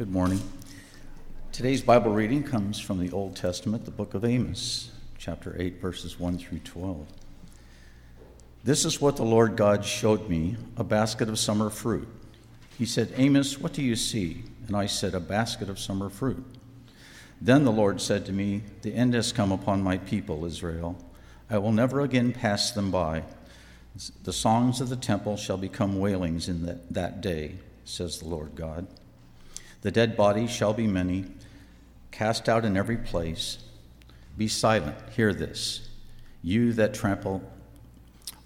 Good morning. Today's Bible reading comes from the Old Testament, the book of Amos, chapter 8, verses 1 through 12. This is what the Lord God showed me a basket of summer fruit. He said, Amos, what do you see? And I said, A basket of summer fruit. Then the Lord said to me, The end has come upon my people, Israel. I will never again pass them by. The songs of the temple shall become wailings in that, that day, says the Lord God. The dead bodies shall be many, cast out in every place. Be silent, hear this, you that trample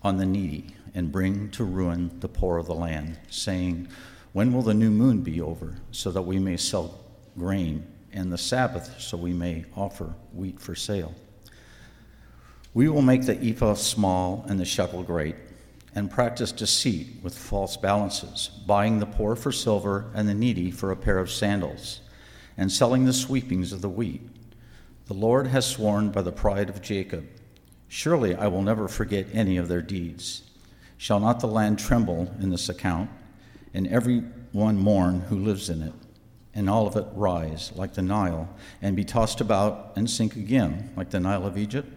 on the needy and bring to ruin the poor of the land, saying, When will the new moon be over, so that we may sell grain, and the Sabbath, so we may offer wheat for sale? We will make the ephah small and the shekel great and practice deceit with false balances, buying the poor for silver and the needy for a pair of sandals, and selling the sweepings of the wheat. The Lord has sworn by the pride of Jacob Surely I will never forget any of their deeds. Shall not the land tremble in this account, and every one mourn who lives in it, and all of it rise like the Nile, and be tossed about and sink again like the Nile of Egypt?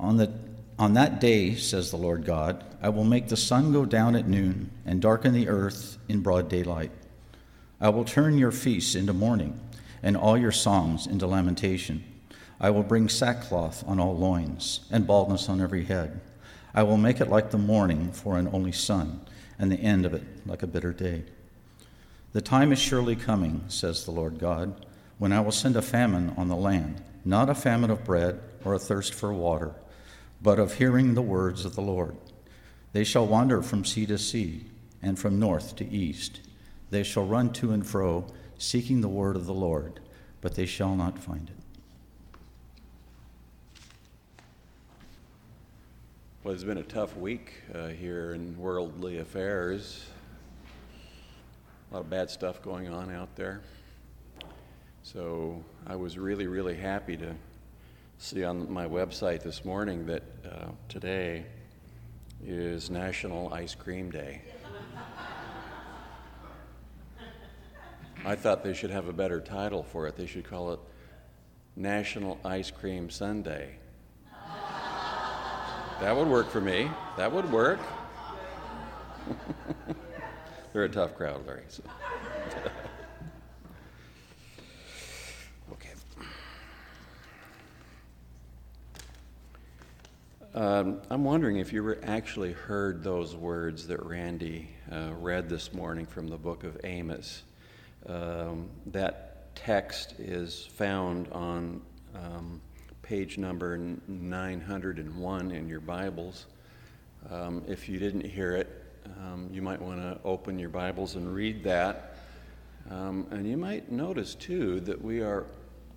On the on that day, says the Lord God, I will make the sun go down at noon and darken the earth in broad daylight. I will turn your feasts into mourning and all your songs into lamentation. I will bring sackcloth on all loins and baldness on every head. I will make it like the mourning for an only son, and the end of it like a bitter day. The time is surely coming, says the Lord God, when I will send a famine on the land, not a famine of bread or a thirst for water but of hearing the words of the Lord. They shall wander from sea to sea, and from north to east. They shall run to and fro, seeking the word of the Lord, but they shall not find it. Well, it's been a tough week uh, here in worldly affairs. A lot of bad stuff going on out there. So I was really, really happy to see on my website this morning that uh, today is National Ice Cream Day. I thought they should have a better title for it. They should call it National Ice Cream Sunday. That would work for me. That would work. They're a tough crowd, Larry. So. Um, I'm wondering if you actually heard those words that Randy uh, read this morning from the book of Amos. Um, that text is found on um, page number 901 in your Bibles. Um, if you didn't hear it, um, you might want to open your Bibles and read that. Um, and you might notice, too, that we are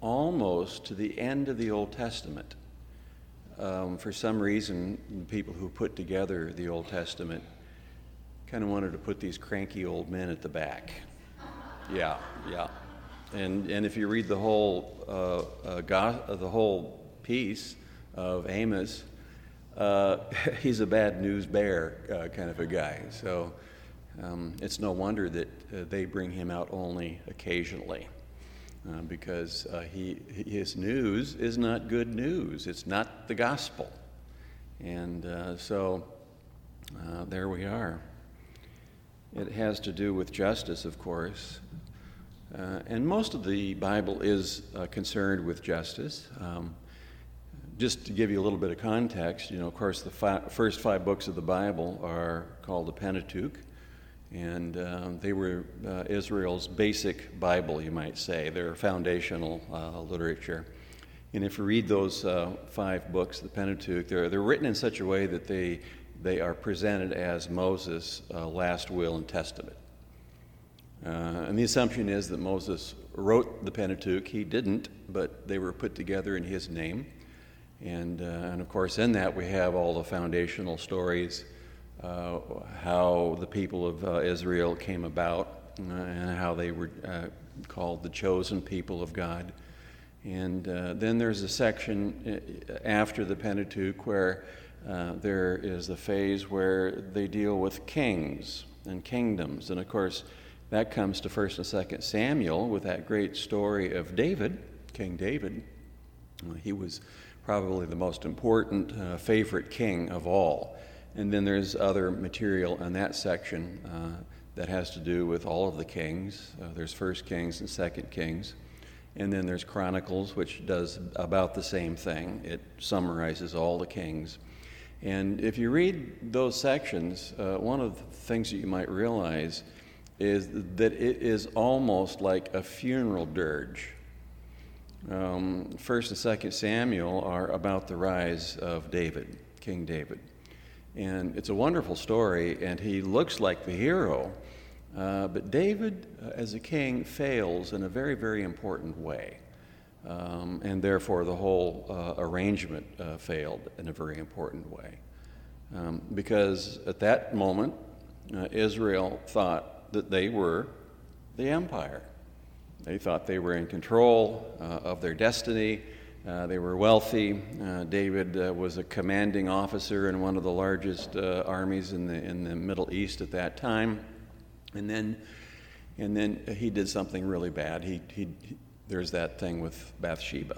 almost to the end of the Old Testament. Um, for some reason, the people who put together the Old Testament kind of wanted to put these cranky old men at the back. Yeah, yeah. And, and if you read the whole, uh, uh, go- uh, the whole piece of Amos, uh, he's a bad news bear uh, kind of a guy. So um, it's no wonder that uh, they bring him out only occasionally uh, because uh, he, his news is not good news. It's not the gospel. And uh, so uh, there we are. It has to do with justice, of course. Uh, and most of the Bible is concerned with justice. Um, just to give you a little bit of context, you know, of course, the fi- first five books of the Bible are called the Pentateuch. And um, they were uh, Israel's basic Bible, you might say, their foundational uh, literature. And if you read those uh, five books, the Pentateuch, they're, they're written in such a way that they, they are presented as Moses' uh, last will and testament. Uh, and the assumption is that Moses wrote the Pentateuch. He didn't, but they were put together in his name. And, uh, and of course, in that we have all the foundational stories uh, how the people of uh, Israel came about uh, and how they were uh, called the chosen people of God. And uh, then there's a section after the Pentateuch where there is a phase where they deal with kings and kingdoms. And of course, that comes to 1st and 2nd Samuel with that great story of David, King David. He was probably the most important uh, favorite king of all. And then there's other material in that section uh, that has to do with all of the kings. Uh, there's First Kings and Second Kings. And then there's Chronicles, which does about the same thing. It summarizes all the kings. And if you read those sections, uh, one of the things that you might realize is that it is almost like a funeral dirge. Um, First and Second Samuel are about the rise of David, King David, and it's a wonderful story. And he looks like the hero, uh, but David, uh, as a king, fails in a very, very important way. Um, and therefore, the whole uh, arrangement uh, failed in a very important way. Um, because at that moment, uh, Israel thought that they were the empire. They thought they were in control uh, of their destiny. Uh, they were wealthy. Uh, David uh, was a commanding officer in one of the largest uh, armies in the, in the Middle East at that time. And then, and then he did something really bad. He, he, he there's that thing with Bathsheba.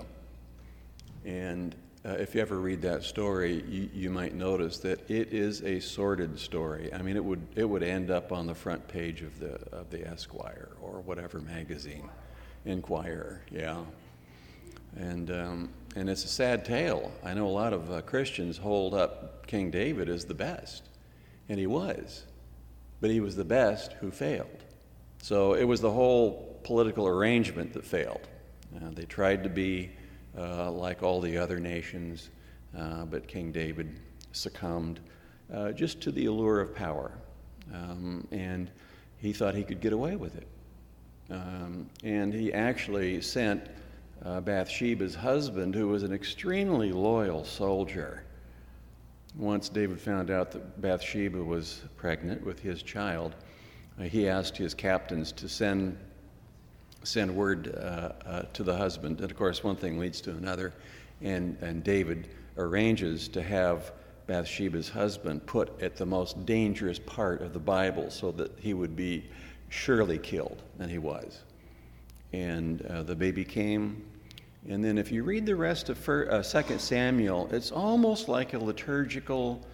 And uh, if you ever read that story, you, you might notice that it is a sordid story. I mean, it would, it would end up on the front page of the, of the Esquire or whatever magazine, Inquirer, yeah. And, um, and it's a sad tale. I know a lot of uh, Christians hold up King David as the best, and he was, but he was the best who failed. So it was the whole political arrangement that failed. Uh, they tried to be uh, like all the other nations, uh, but King David succumbed uh, just to the allure of power. Um, and he thought he could get away with it. Um, and he actually sent uh, Bathsheba's husband, who was an extremely loyal soldier. Once David found out that Bathsheba was pregnant with his child, uh, he asked his captains to send send word uh, uh, to the husband. And of course, one thing leads to another. And, and David arranges to have Bathsheba's husband put at the most dangerous part of the Bible so that he would be surely killed. And he was. And uh, the baby came. And then, if you read the rest of uh, 2 Samuel, it's almost like a liturgical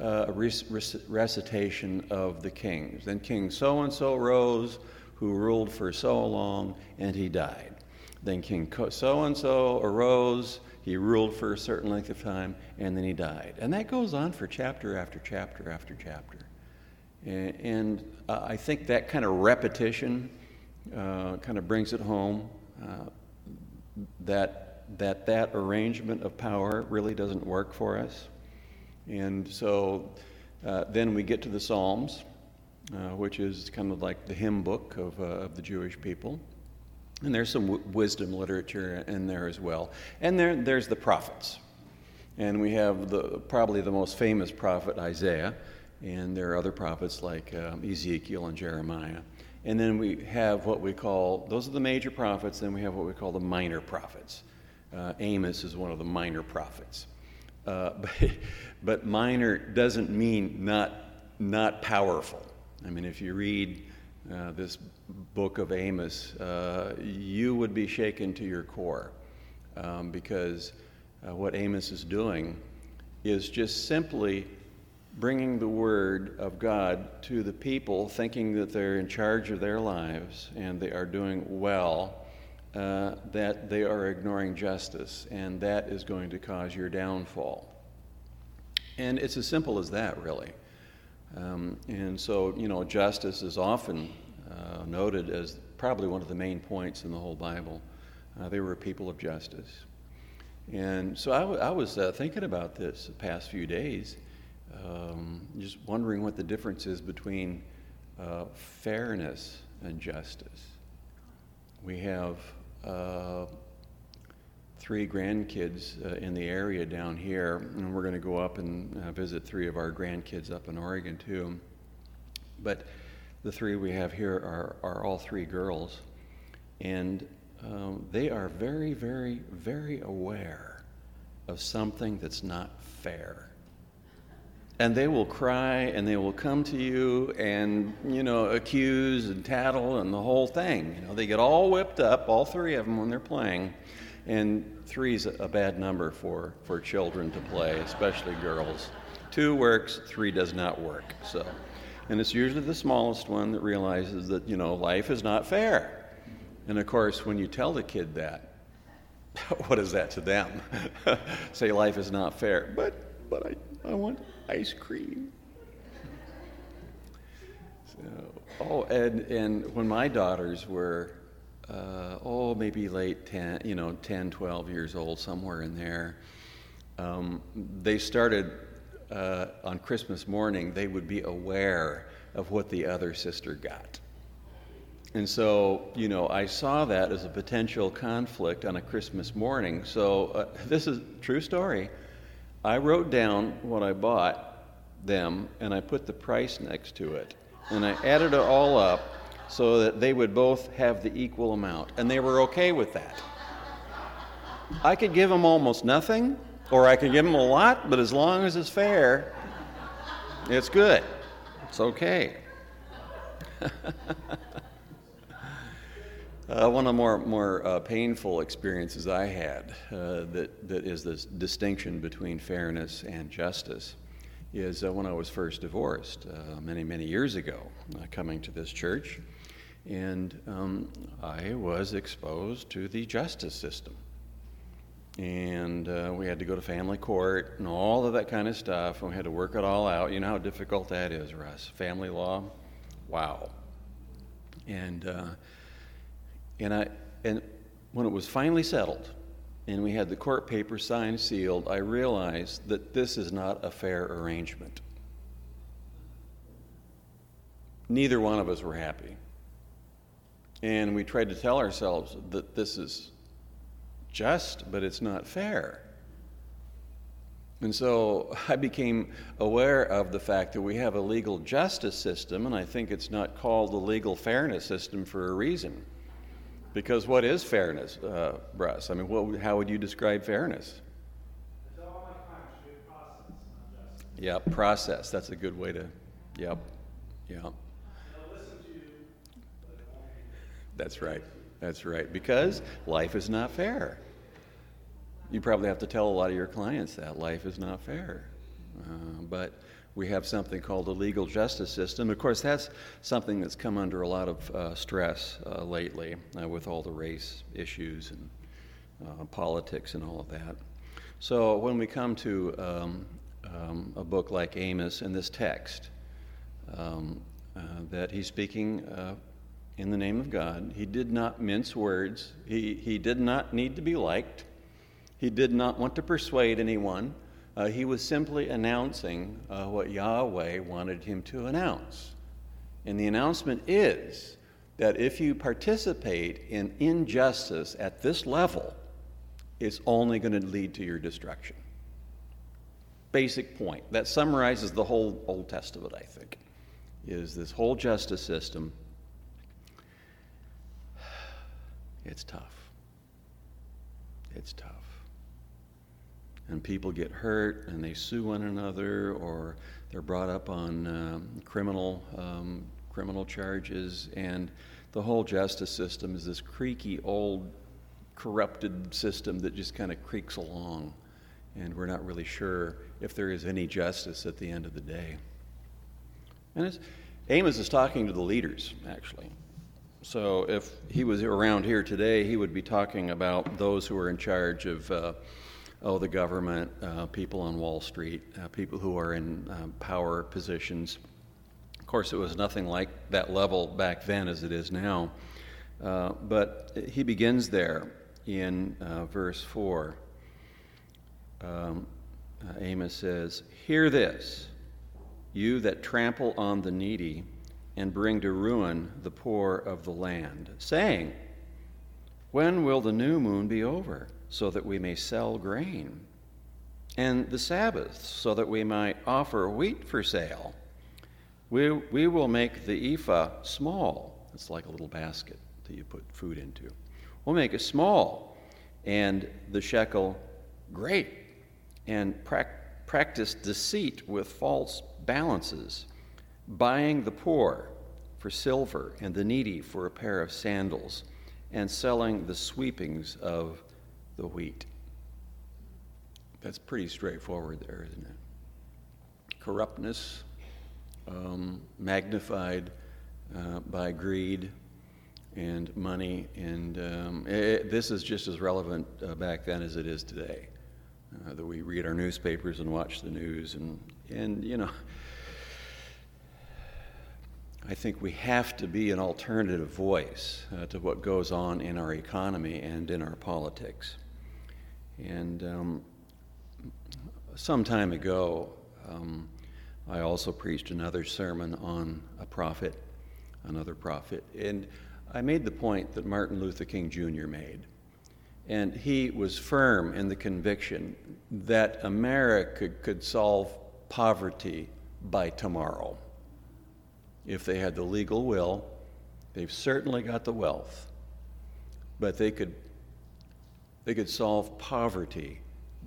uh, recitation of the kings. Then King so and so rose who ruled for so long, and he died. Then King so and so arose, he ruled for a certain length of time, and then he died. And that goes on for chapter after chapter after chapter. And, uh, I think that kind of repetition kind of brings it home that, that that arrangement of power really doesn't work for us. And so uh, then we get to the Psalms uh, which is kind of like the hymn book of, uh, of the Jewish people. And there's some w- wisdom literature in there as well. And there, there's the prophets. And we have the, probably the most famous prophet, Isaiah. And there are other prophets like um, Ezekiel and Jeremiah. And then we have what we call, those are the major prophets. Then we have what we call the minor prophets. Uh, Amos is one of the minor prophets. Uh, but, but minor doesn't mean not, not powerful. I mean, if you read uh, this book of Amos, uh, you would be shaken to your core um, because uh, what Amos is doing is just simply bringing the word of God to the people, thinking that they're in charge of their lives and they are doing well. Uh, that they are ignoring justice, and that is going to cause your downfall. And it's as simple as that, really. Um, and so, you know, justice is often uh, noted as probably one of the main points in the whole Bible. Uh, they were a people of justice. And so I, w- I was uh, thinking about this the past few days, um, just wondering what the difference is between uh, fairness and justice. We have uh, three grandkids uh, in the area down here, and we're going to go up and uh, visit three of our grandkids up in Oregon too. But the three we have here are, are all three girls, and um, they are very, very, very aware of something that's not fair. And they will cry and they will come to you and you know accuse and tattle and the whole thing. You know they get all whipped up all three of them when they're playing. And three is a bad number for for children to play especially girls. Two works three does not work. So and it's usually the smallest one that realizes that you know life is not fair. And of course when you tell the kid that what is that to them? Say life is not fair. But but i I want ice cream. So, oh, and, and when my daughters were, uh, oh, maybe late 10, you know, 10, 12 years old, somewhere in there, um, they started uh, on Christmas morning, they would be aware of what the other sister got. And so, you know, I saw that as a potential conflict on a Christmas morning. So, uh, this is true story. I wrote down what I bought them and I put the price next to it. And I added it all up so that they would both have the equal amount. And they were okay with that. I could give them almost nothing, or I could give them a lot, but as long as it's fair, it's good. It's okay. Uh, one of the more, more uh, painful experiences I had uh, that, that is this distinction between fairness and justice is uh, when I was first divorced uh, many, many years ago, uh, coming to this church. And um, I was exposed to the justice system. And we had to go to family court and all of that kind of stuff, and we had to work it all out. You know how difficult that is, Russ. Family law? Wow. And and, I, and when it was finally settled and we had the court papers signed, sealed, I realized that this is not a fair arrangement. Neither one of us were happy. And we tried to tell ourselves that this is just, but it's not fair. And so I became aware of the fact that we have a legal justice system, and I think it's not called the legal fairness system for a reason. Because what is fairness, uh, Russ? I mean, what, how would you describe fairness? Yeah, process. That's a good way to. Yep, yep. That's right. That's right. Because life is not fair. You probably have to tell a lot of your clients that life is not fair. Uh, but we have something called the legal justice system. Of course, that's something that's come under a lot of uh, stress uh, lately uh, with all the race issues and uh, politics and all of that. So, when we come to um, um, a book like Amos and this text, um, uh, that he's speaking uh, in the name of God, he did not mince words, he, he did not need to be liked, he did not want to persuade anyone. Uh, he was simply announcing uh, what Yahweh wanted him to announce. And the announcement is that if you participate in injustice at this level, it's only going to lead to your destruction. Basic point. That summarizes the whole Old Testament, I think, is this whole justice system. It's tough. It's tough and people get hurt and they sue one another or they're brought up on um, criminal um, criminal charges. And the whole justice system is this creaky old corrupted system that just kind of creaks along. And we're not really sure if there is any justice at the end of the day. And amos is talking to the leaders actually. So if he was around here today he would be talking about those who are in charge of uh, oh, the government, uh, people on Wall Street, uh, people who are in um, power positions. Of course, it was nothing like that level back then as it is now. Uh, but he begins there in uh, verse 4. Um, uh, Amos says, Hear this, you that trample on the needy and bring to ruin the poor of the land, saying, When will the new moon be over? so that we may sell grain, and the Sabbath, so that we might offer wheat for sale. We, we will make the ephah small. It's like a little basket that you put food into. We'll make it small, and the shekel great, and pra- practice deceit with false balances, buying the poor for silver and the needy for a pair of sandals, and selling the sweepings of the wheat. That's pretty straightforward there, isn't it? Corruptness, um, magnified uh, by greed and money, and um, it, this is just as relevant uh, back then as it is today. Uh, that we read our newspapers and watch the news, and, and you know, I think we have to be an alternative voice uh, to what goes on in our economy and in our politics. And um, some time ago, um, I also preached another sermon on a prophet, another prophet. And I made the point that Martin Luther King Jr. made. And he was firm in the conviction that America could solve poverty by tomorrow. If they had the legal will, they've certainly got the wealth, but they could, they could solve poverty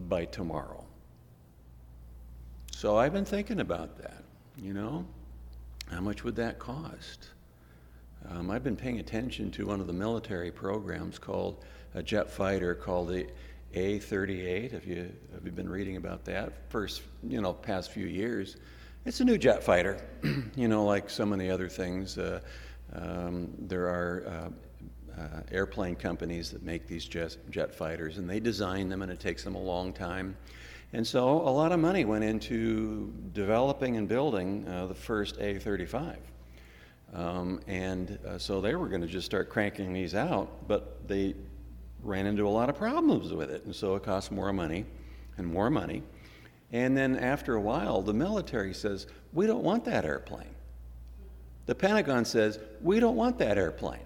by tomorrow. So I've been thinking about that, you know? How much would that cost? Um, I've been paying attention to one of the military programs called a jet fighter called the A-38. Have you have you been reading about that? First, you know, past few years, it's a new jet fighter. you know, like so many other things. Uh, um, there are uh, uh, airplane companies that make these jet, jet fighters, and they design them, and it takes them a long time. And so, a lot of money went into developing and building uh, the first F-35. Um, and uh, so they were going to just start cranking these out, but they ran into a lot of problems with it. And so it cost more money and more money. And then after a while, the military says, We don't want that airplane. The Pentagon says, We don't want that airplane.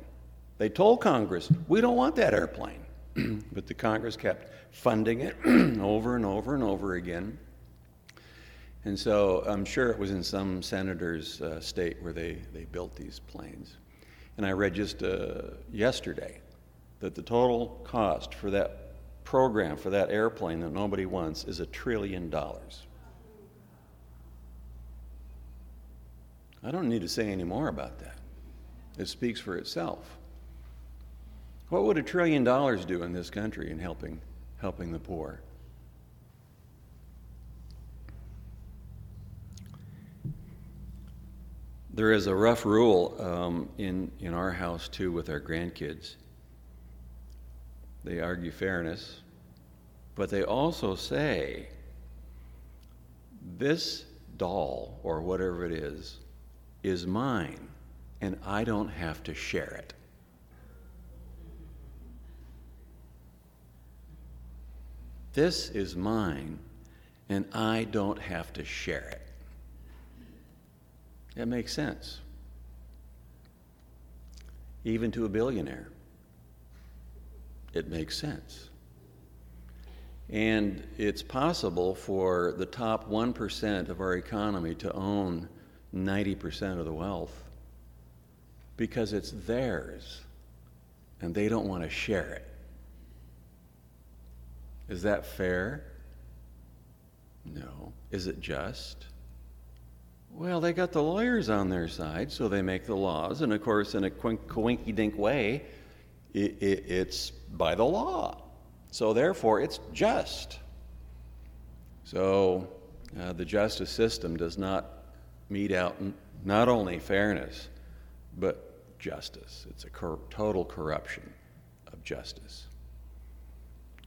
They told Congress, We don't want that airplane. but the Congress kept funding it over and over and over again. And so I'm sure it was in some senator's uh, state where they, they built these planes. And I read just uh, yesterday that the total cost for that program, for that airplane that nobody wants, is a trillion dollars. I don't need to say any more about that. It speaks for itself. What would a trillion dollars do in this country in helping, helping the poor? There is a rough rule um, in, in our house, too, with our grandkids. They argue fairness, but they also say this doll, or whatever it is, is mine, and I don't have to share it. This is mine, and I don't have to share it. That makes sense. Even to a billionaire, it makes sense. And it's possible for the top 1% of our economy to own 90% of the wealth because it's theirs and they don't want to share it. Is that fair? No. Is it just? Well, they got the lawyers on their side, so they make the laws. And of course, in a coinky dink way, it, it, it's by the law. So therefore, it's just. So uh, the justice system does not mete out not only fairness, but justice. It's a cor- total corruption of justice.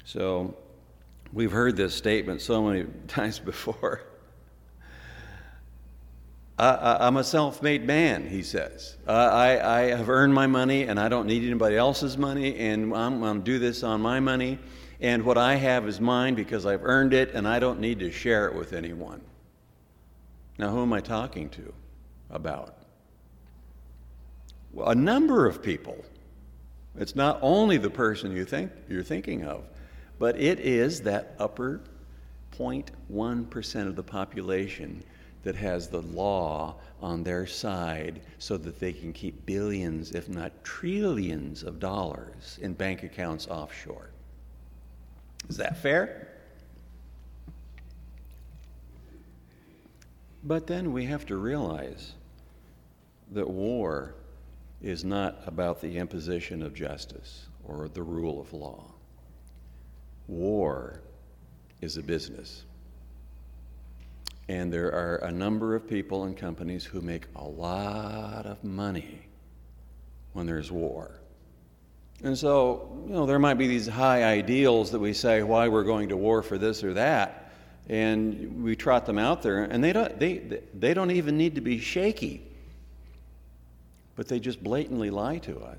So we've heard this statement so many times before. I, am a self made man, he says. Uh, I, I have earned my money and I don't need anybody else's money, and I'm going to do this on my money. And what I have is mine because I've earned it and I don't need to share it with anyone. Now, who am I talking to about? Well, a number of people. It's not only the person you think you're thinking of, but it is that upper 0.1% of the population that has the law on their side so that they can keep billions, if not trillions, of dollars in bank accounts offshore. Is that fair? But then we have to realize that war is not about the imposition of justice or the rule of law. War is a business. And there are a number of people and companies who make a lot of money when there's war. And so, you know, there might be these high ideals that we say why we're going to war for this or that, and we trot them out there, and they don't, they, they don't even need to be shaky, but they just blatantly lie to us.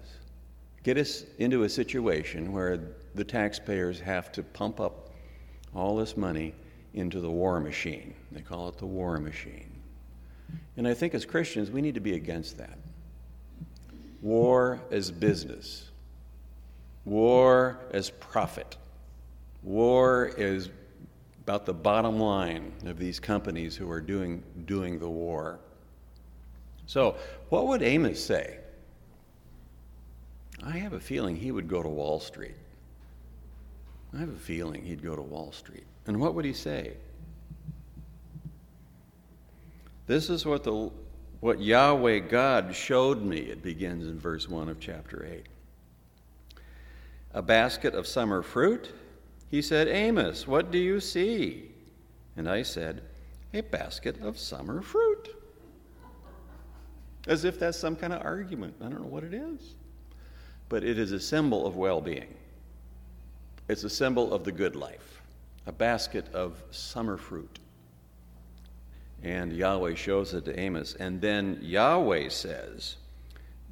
Get us into a situation where the taxpayers have to pump up all this money into the war machine. They call it the war machine. And I think as Christians, we need to be against that. War as business, war as profit, war is about the bottom line of these companies who are doing, doing the war. So, what would Amos say? I have a feeling he would go to Wall Street. I have a feeling he'd go to Wall Street. And what would he say? This is what, the, what Yahweh God showed me. It begins in verse 1 of chapter 8. A basket of summer fruit. He said, Amos, what do you see? And I said, A basket of summer fruit. As if that's some kind of argument. I don't know what it is. But it is a symbol of well being, it's a symbol of the good life a basket of summer fruit. And Yahweh shows it to Amos. And then Yahweh says,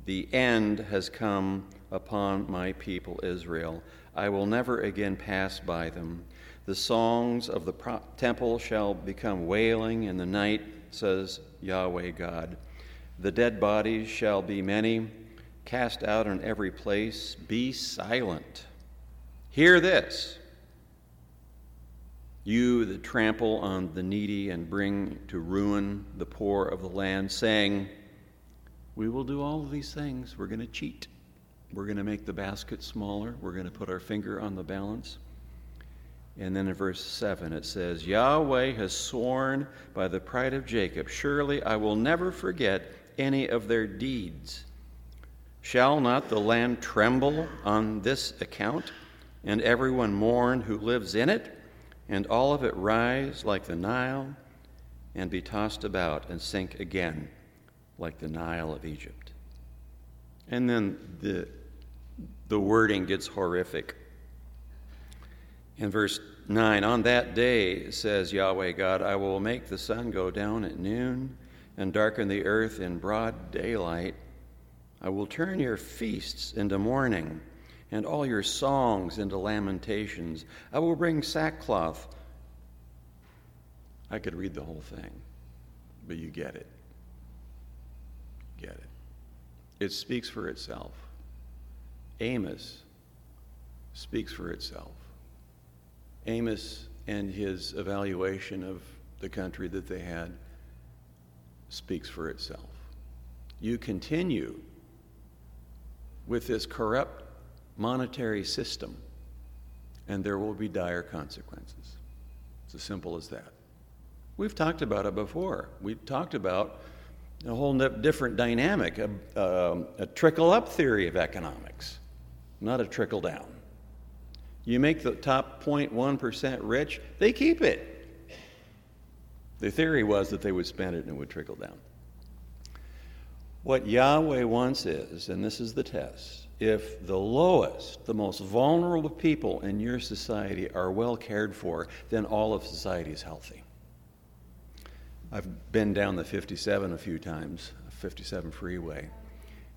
The end has come upon my people Israel. I will never again pass by them. The songs of the pro- temple shall become wailing in the night, says Yahweh God. The dead bodies shall be many, cast out in every place. Be silent. Hear this. You that trample on the needy and bring to ruin the poor of the land, saying, We will do all of these things. We're going to cheat. We're going to make the basket smaller. We're going to put our finger on the balance. And then in verse 7 it says, Yahweh has sworn by the pride of Jacob, Surely I will never forget any of their deeds. Shall not the land tremble on this account, and everyone mourn who lives in it? And all of it rise like the Nile and be tossed about and sink again like the Nile of Egypt. And then the, the wording gets horrific. In verse 9, on that day, says Yahweh God, I will make the sun go down at noon and darken the earth in broad daylight. I will turn your feasts into mourning and all your songs into lamentations. I will bring sackcloth. I could read the whole thing, but you get it. Get it. It speaks for itself. Amos speaks for itself. Amos and his evaluation of the country that they had speaks for itself. You continue with this corrupt monetary system, and there will be dire consequences. It's as simple as that. We've talked about it before. We talked about a whole different dynamic, a, um, a, a trickle up theory of economics, not a trickle down. You make the top 0.1% rich, they keep it. The theory was that they would spend it and it would trickle down. What Yahweh wants is, and this is the test, if the lowest, the most vulnerable people in your society are well cared for, then all of society is healthy. I've been down the 57 a few times, 57 freeway,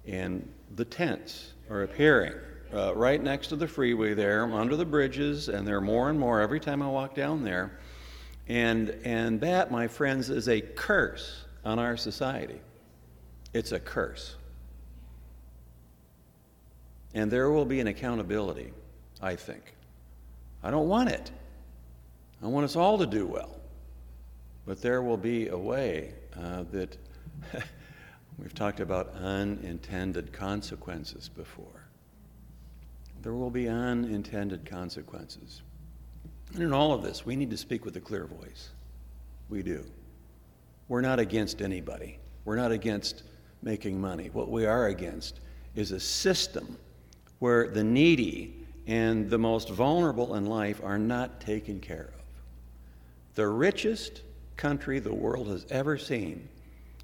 and the tents are appearing uh, right next to the freeway there, under the bridges, and there are more and more every time I walk down there. And, and that, my friends, is a curse on our society. It's a curse. And there will be an accountability, I think. I don't want it. I want us all to do well. But there will be a way uh, that we've talked about unintended consequences before. There will be unintended consequences. And in all of this, we need to speak with a clear voice. We do. We're not against anybody. We're not against making money. What we are against is a system where the needy and the most vulnerable in life are not taken care of. The richest country the world has ever seen,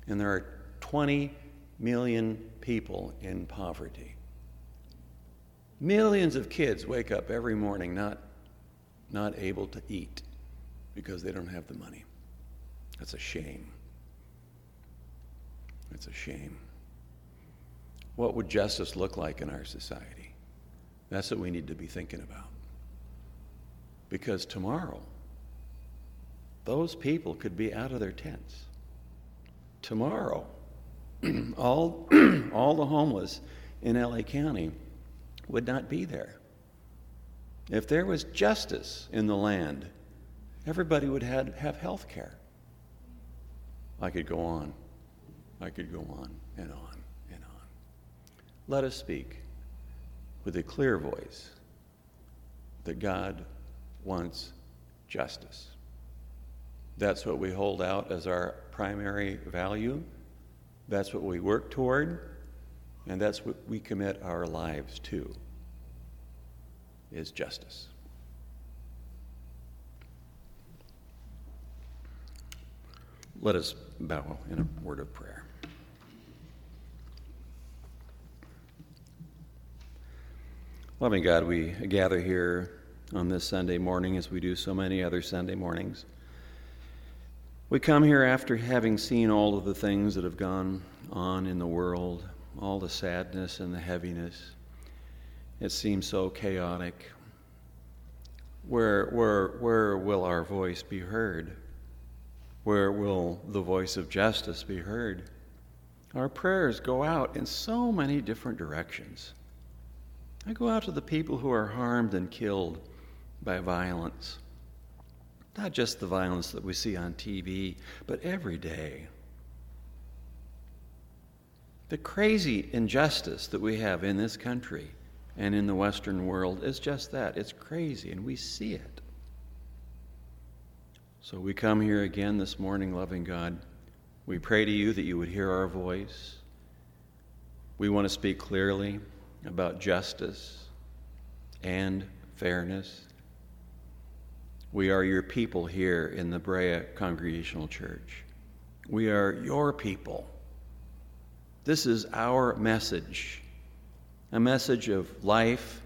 and there are 20 million people in poverty. Millions of kids wake up every morning not, not able to eat because they don't have the money. That's a shame. It's a shame. What would justice look like in our society? That's what we need to be thinking about. Because tomorrow, those people could be out of their tents. Tomorrow, all, all the homeless in LA County would not be there. If there was justice in the land, everybody would have, have health care. I could go on. I could go on and on on. Let us speak with a clear voice that God wants justice. That's what we hold out as our primary value. That's what we work toward. And that's what we commit our lives to is justice. Let us bow in a word of prayer. Loving God, we gather here on this Sunday morning as we do so many other Sunday mornings. We come here after having seen all of the things that have gone on in the world, all the sadness and the heaviness. It seems so chaotic. Where, where, where will our voice be heard? Where will the voice of justice be heard? Our prayers go out in so many different directions. I go out to the people who are harmed and killed by violence. Not just the violence that we see on TV, but every day. The crazy injustice that we have in this country and in the Western world is just that it's crazy, and we see it. So we come here again this morning, loving God. We pray to you that you would hear our voice. We want to speak clearly about justice and fairness. We are your people here in the Brea Congregational Church. We are your people. This is our message a message of life,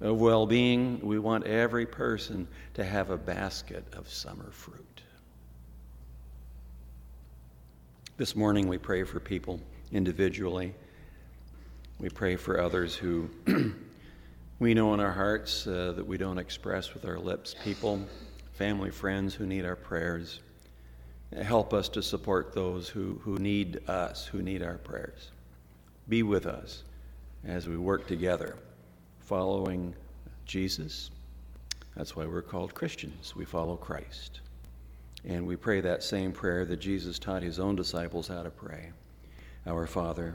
of well being. We want every person to have a basket of summer fruit. This morning we pray for people individually we pray for others who we know in our hearts uh, that we don't express with our lips, people, family, friends who need our prayers. Help us to support those who, who need us, who need our prayers. Be with us as we work together, following Jesus. That's why we're called Christians. We follow Christ. And we pray that same prayer that Jesus taught his own disciples how to pray Our Father,